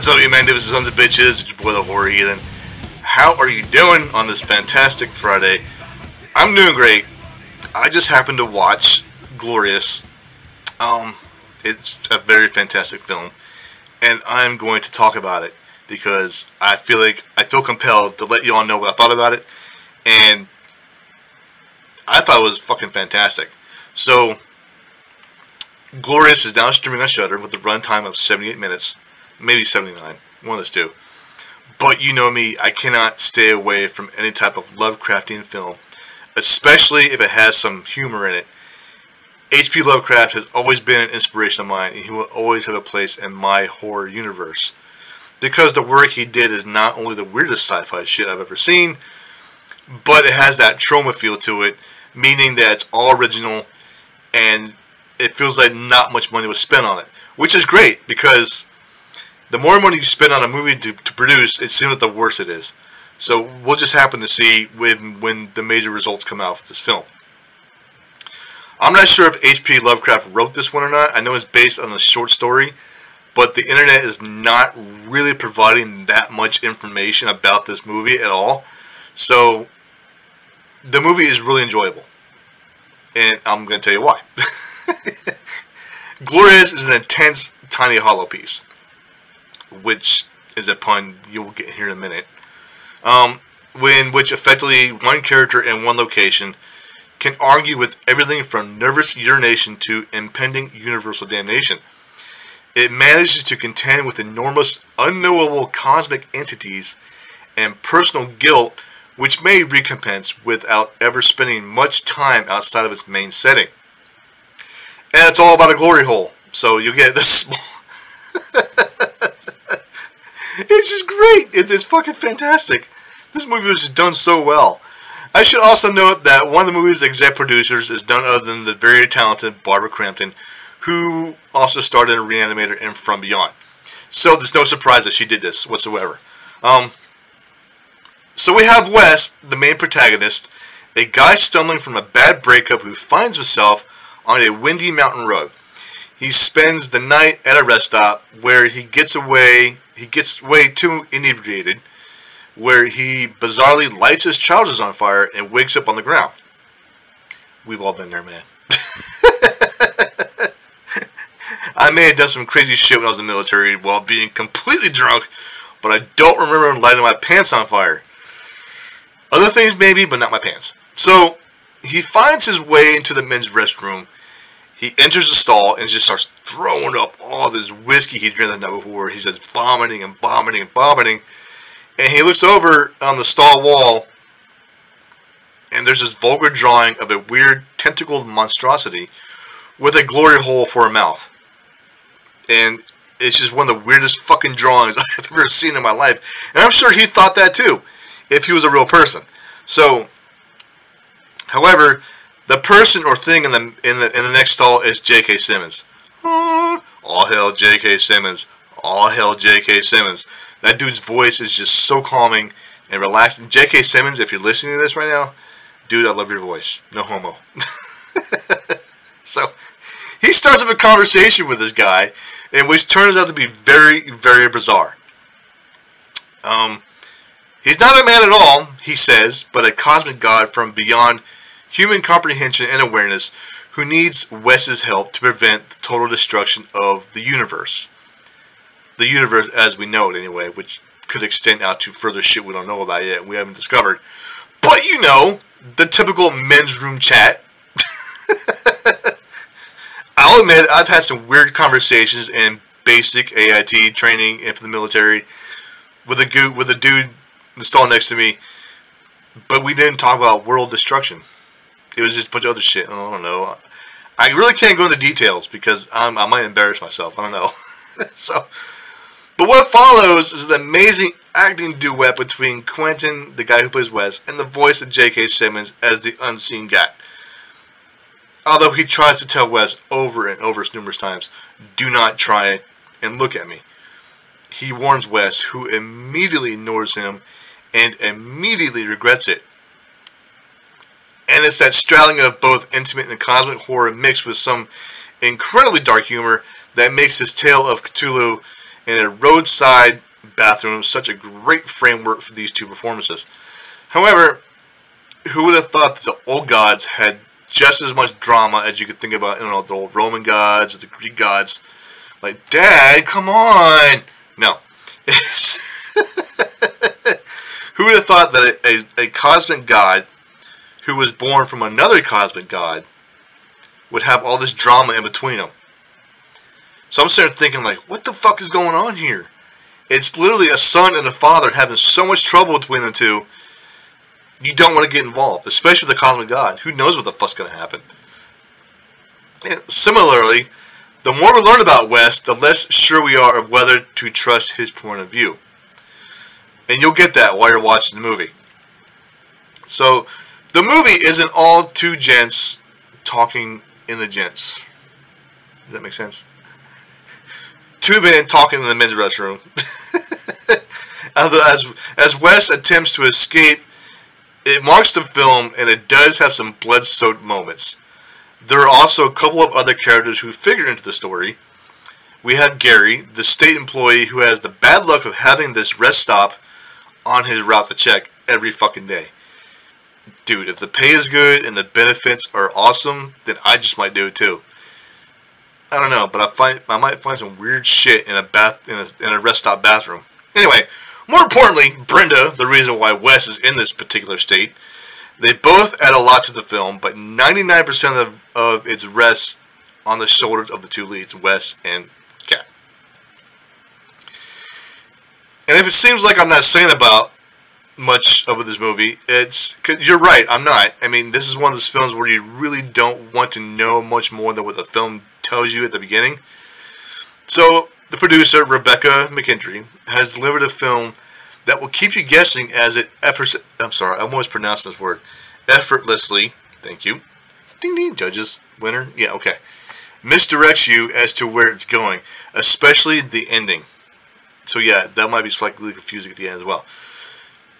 What's up, you magnificent sons of bitches? It's your boy, the horror heathen. How are you doing on this fantastic Friday? I'm doing great. I just happened to watch Glorious. Um, it's a very fantastic film, and I'm going to talk about it because I feel like I feel compelled to let you all know what I thought about it, and I thought it was fucking fantastic. So, Glorious is now streaming on Shudder with a runtime of 78 minutes, maybe 79, one of those two. But you know me, I cannot stay away from any type of Lovecraftian film, especially if it has some humor in it. H.P. Lovecraft has always been an inspiration of mine, and he will always have a place in my horror universe. Because the work he did is not only the weirdest sci fi shit I've ever seen, but it has that trauma feel to it, meaning that it's all original and it feels like not much money was spent on it, which is great because the more money you spend on a movie to, to produce, it seems like the worse it is. So we'll just happen to see when when the major results come out for this film. I'm not sure if H.P. Lovecraft wrote this one or not. I know it's based on a short story, but the internet is not really providing that much information about this movie at all. So the movie is really enjoyable, and I'm going to tell you why. Glorious is an intense, tiny hollow piece, which is a pun you'll get here in a minute. Um, when which effectively one character in one location can argue with everything from nervous urination to impending universal damnation. It manages to contend with enormous, unknowable cosmic entities and personal guilt, which may recompense without ever spending much time outside of its main setting and it's all about a glory hole. So you get this small. It's just great. It's, it's fucking fantastic. This movie was just done so well. I should also note that one of the movie's exec producers is none other than the very talented Barbara Crampton, who also starred in Reanimator and From Beyond. So there's no surprise that she did this whatsoever. Um, so we have Wes, the main protagonist, a guy stumbling from a bad breakup who finds himself on a windy mountain road. He spends the night at a rest stop where he gets away, he gets way too inebriated, where he bizarrely lights his trousers on fire and wakes up on the ground. We've all been there, man. I may have done some crazy shit when I was in the military while being completely drunk, but I don't remember lighting my pants on fire. Other things maybe, but not my pants. So, he finds his way into the men's restroom he enters the stall and just starts throwing up all this whiskey he drank the night before. He's just vomiting and vomiting and vomiting. And he looks over on the stall wall, and there's this vulgar drawing of a weird tentacled monstrosity with a glory hole for a mouth. And it's just one of the weirdest fucking drawings I've ever seen in my life. And I'm sure he thought that too, if he was a real person. So, however, the person or thing in the in the in the next stall is J.K. Simmons. all hail J.K. Simmons. All hail J.K. Simmons. That dude's voice is just so calming and relaxing. J.K. Simmons, if you're listening to this right now, dude, I love your voice. No homo. so he starts up a conversation with this guy, and which turns out to be very, very bizarre. Um, he's not a man at all, he says, but a cosmic god from beyond human comprehension and awareness who needs Wes's help to prevent the total destruction of the universe. The universe as we know it, anyway, which could extend out to further shit we don't know about yet, we haven't discovered. But you know, the typical men's room chat. I'll admit, I've had some weird conversations in basic AIT training and for the military with a go- with a dude installed next to me, but we didn't talk about world destruction. It was just a bunch of other shit. I don't know. I really can't go into details because I'm, I might embarrass myself. I don't know. so, but what follows is an amazing acting duet between Kwanten, the guy who plays Wes, and the voice of J.K. Simmons as the unseen guy. Although he tries to tell Wes over and over numerous times, do not try it and look at me. He warns Wes, who immediately ignores him and immediately regrets it and it's that straddling of both intimate and cosmic horror mixed with some incredibly dark humor that makes this tale of Cthulhu in a roadside bathroom such a great framework for these two performances. However, who would have thought that the old gods had just as much drama as you could think about, you know, the old Roman gods, the Greek gods. Like, Dad, come on! No. who would have thought that a, a, a cosmic god who was born from another cosmic god would have all this drama in between them? So I'm sitting thinking, like, what the fuck is going on here? It's literally a son and a father having so much trouble between the two. You don't want to get involved, especially with the cosmic god. Who knows what the fuck's going to happen? And similarly, the more we learn about West, the less sure we are of whether to trust his point of view. And you'll get that while you're watching the movie. So, the movie isn't all two gents talking in the gents. Does that make sense? Two men talking in the men's restroom. as, as Wes attempts to escape, it marks the film and it does have some blood soaked moments. There are also a couple of other characters who figure into the story. We have Gary, the state employee who has the bad luck of having this rest stop on his route to check every fucking day. Dude, if the pay is good and the benefits are awesome, then I just might do it too. I don't know, but I find I might find some weird shit in a bath in a, in a rest stop bathroom. Anyway, more importantly, Brenda, the reason why Wes is in this particular state, they both add a lot to the film, but 99% of, of its rests on the shoulders of the two leads, Wes and Ghat. And if it seems like I'm not saying about much of this movie, it's cause you're right. I'm not. I mean, this is one of those films where you really don't want to know much more than what the film tells you at the beginning. So the producer Rebecca McKendry has delivered a film that will keep you guessing as it efforts. I'm sorry, I'm almost pronounced this word effortlessly. Thank you. Ding ding, judges, winner. Yeah, okay. Misdirects you as to where it's going, especially the ending. So yeah, that might be slightly confusing at the end as well.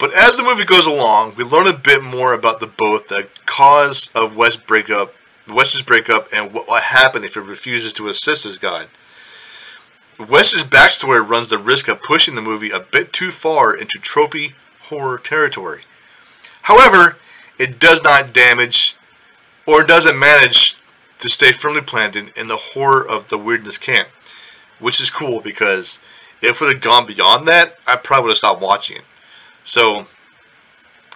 But as the movie goes along, we learn a bit more about the both the cause of Wes breakup, Wes's breakup, and what, what happened if he refuses to assist his guide. Wes's backstory runs the risk of pushing the movie a bit too far into tropey horror territory. However, it does not damage or doesn't manage to stay firmly planted in the horror of the weirdness camp, which is cool because if it have gone beyond that, I probably would have stopped watching it. So,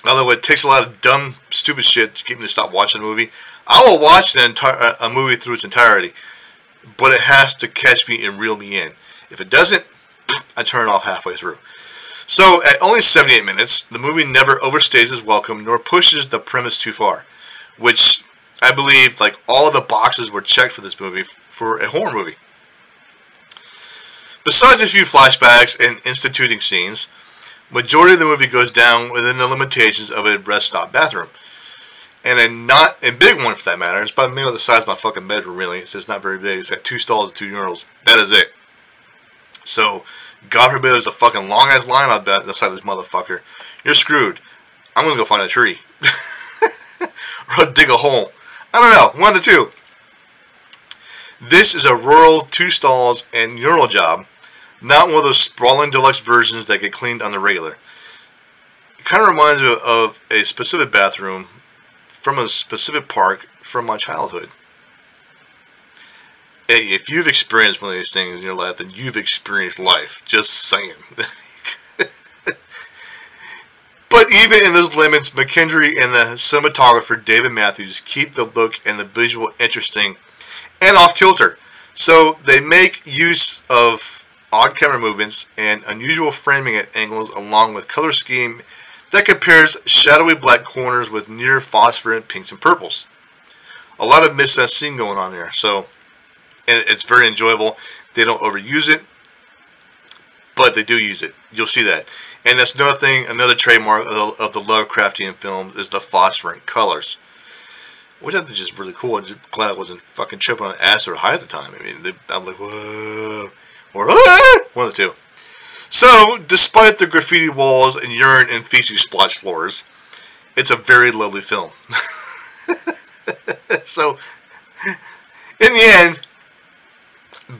although it takes a lot of dumb, stupid shit to get me to stop watching a movie, I will watch an entire uh, a movie through its entirety but it has to catch me and reel me in. If it doesn't, I turn it off halfway through. So, at only 78 minutes, the movie never overstays its welcome nor pushes the premise too far, which I believe, like, all of the boxes were checked for this movie for a horror movie. Besides a few flashbacks and instituting scenes, majority of the movie goes down within the limitations of a rest stop bathroom and a not a big one for that matter. It's about maybe the size of my fucking bedroom. Really, it's just not very big. It's got two stalls and two urinals. That is it. So, God forbid there's a fucking long ass line on that side of this motherfucker. You're screwed. I'm gonna go find a tree or dig a hole. I don't know. One of the two. This is a rural two stalls and urinal job, not one of those sprawling deluxe versions that get cleaned on the regular. It kind of reminds me of a specific bathroom from a specific park from my childhood. Hey, if you've experienced one of these things in your life, then you've experienced life. Just saying. but even in those limits, McKendry and the cinematographer David Matthews keep the look and the visual interesting and off kilter. So they make use of odd camera movements and unusual framing at angles along with color scheme that compares shadowy black corners with near phosphorescent pinks and purples. A lot of missed scene going on there, so and it's very enjoyable. They don't overuse it, but they do use it. You'll see that, and that's another thing. Another trademark of the, of the Lovecraftian films is the phosphorescent colors, which I think is just really cool. I'm just glad I wasn't fucking tripping on acid or high at the time. I mean, they, I'm like, whoa, or ah! one of the two. So, despite the graffiti walls and urine and feces splotched floors, it's a very lovely film. so, in the end,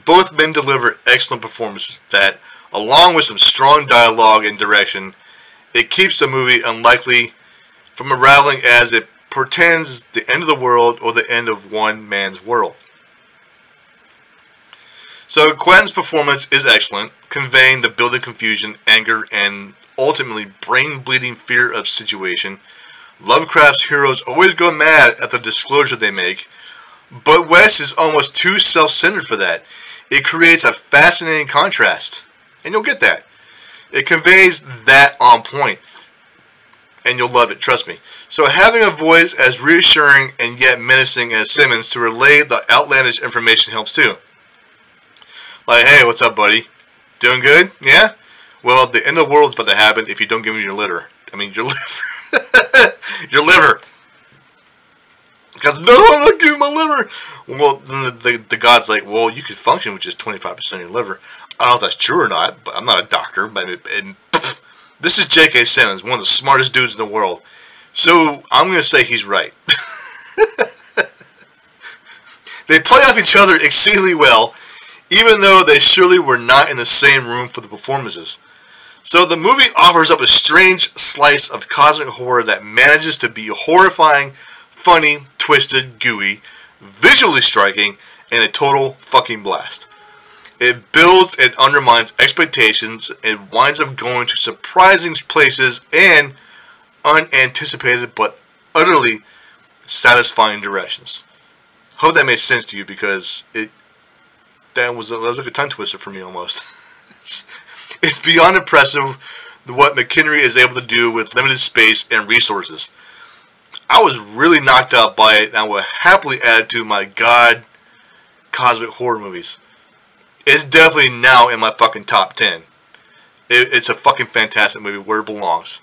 Both men deliver excellent performances that, along with some strong dialogue and direction, it keeps the movie unlikely from unraveling as it portends the end of the world or the end of one man's world. So Kwanten's performance is excellent, conveying the building confusion, anger, and ultimately brain-bleeding fear of situation. Lovecraft's heroes always go mad at the disclosure they make, but Wes is almost too self-centered for that. It creates a fascinating contrast, and you'll get that. It conveys that on point, and you'll love it, trust me. So having a voice as reassuring and yet menacing as Simmons to relay the outlandish information helps too. Like, hey, what's up, buddy? Doing good? Yeah? Well, the end of the world's about to happen if you don't give me your liver. I mean, your liver. your liver. Because, no, I'm not giving my liver. Well, the, the, the God's like, well, you could function with just 25% of your liver. I don't know if that's true or not, but I'm not a doctor. But and, this is J.K. Simmons, one of the smartest dudes in the world. So I'm going to say he's right. they play off each other exceedingly well, even though they surely were not in the same room for the performances. So the movie offers up a strange slice of cosmic horror that manages to be horrifying, funny, twisted, gooey, visually striking, and a total fucking blast. It builds and undermines expectations and winds up going to surprising places and unanticipated but utterly satisfying directions. Hope that made sense to you because it that was a, that was like a tongue twister for me almost. it's, it's beyond impressive what McKinley is able to do with limited space and resources. I was really knocked out by it and I would happily add to my God cosmic horror movies. It's definitely now in my fucking top 10. It, it's a fucking fantastic movie where it belongs.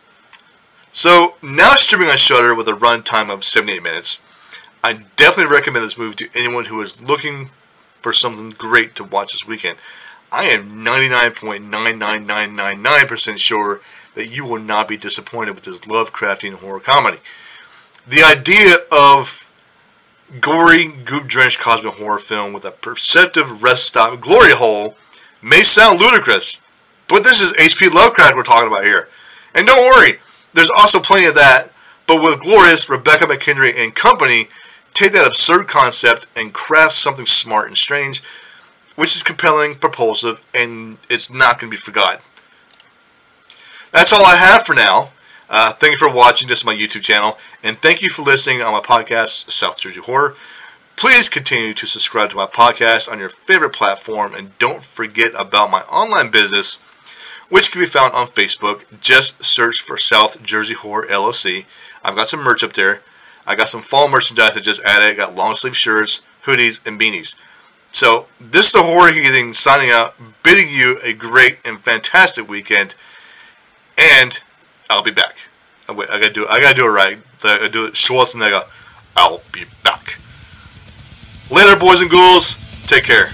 So, now streaming on Shudder with a runtime of 78 minutes, I definitely recommend this movie to anyone who is looking for something great to watch this weekend. I am 99.99999% sure that you will not be disappointed with this Lovecraftian horror comedy. The idea of gory, goop-drenched cosmic horror film with a perceptive rest stop glory hole may sound ludicrous, but this is H.P. Lovecraft we're talking about here. And don't worry, there's also plenty of that, but with glorious Rebecca McKendry and company, take that absurd concept and craft something smart and strange, which is compelling, propulsive, and it's not going to be forgotten. That's all I have for now. Uh, thank you for watching this on my YouTube channel, and thank you for listening on my podcast, South Jersey Horror. Please continue to subscribe to my podcast on your favorite platform, and don't forget about my online business, which can be found on Facebook. Just search for South Jersey Horror LLC. I've got some merch up there. I got some fall merchandise I just added. I got long sleeve shirts, hoodies, and beanies. So this is the Horror Heathen signing out, bidding you a great and fantastic weekend, and I'll be back. Oh, wait, I gotta do it. I gotta do it right. I gotta do it Schwarzenegger. I'll be back. Later, boys and ghouls. Take care.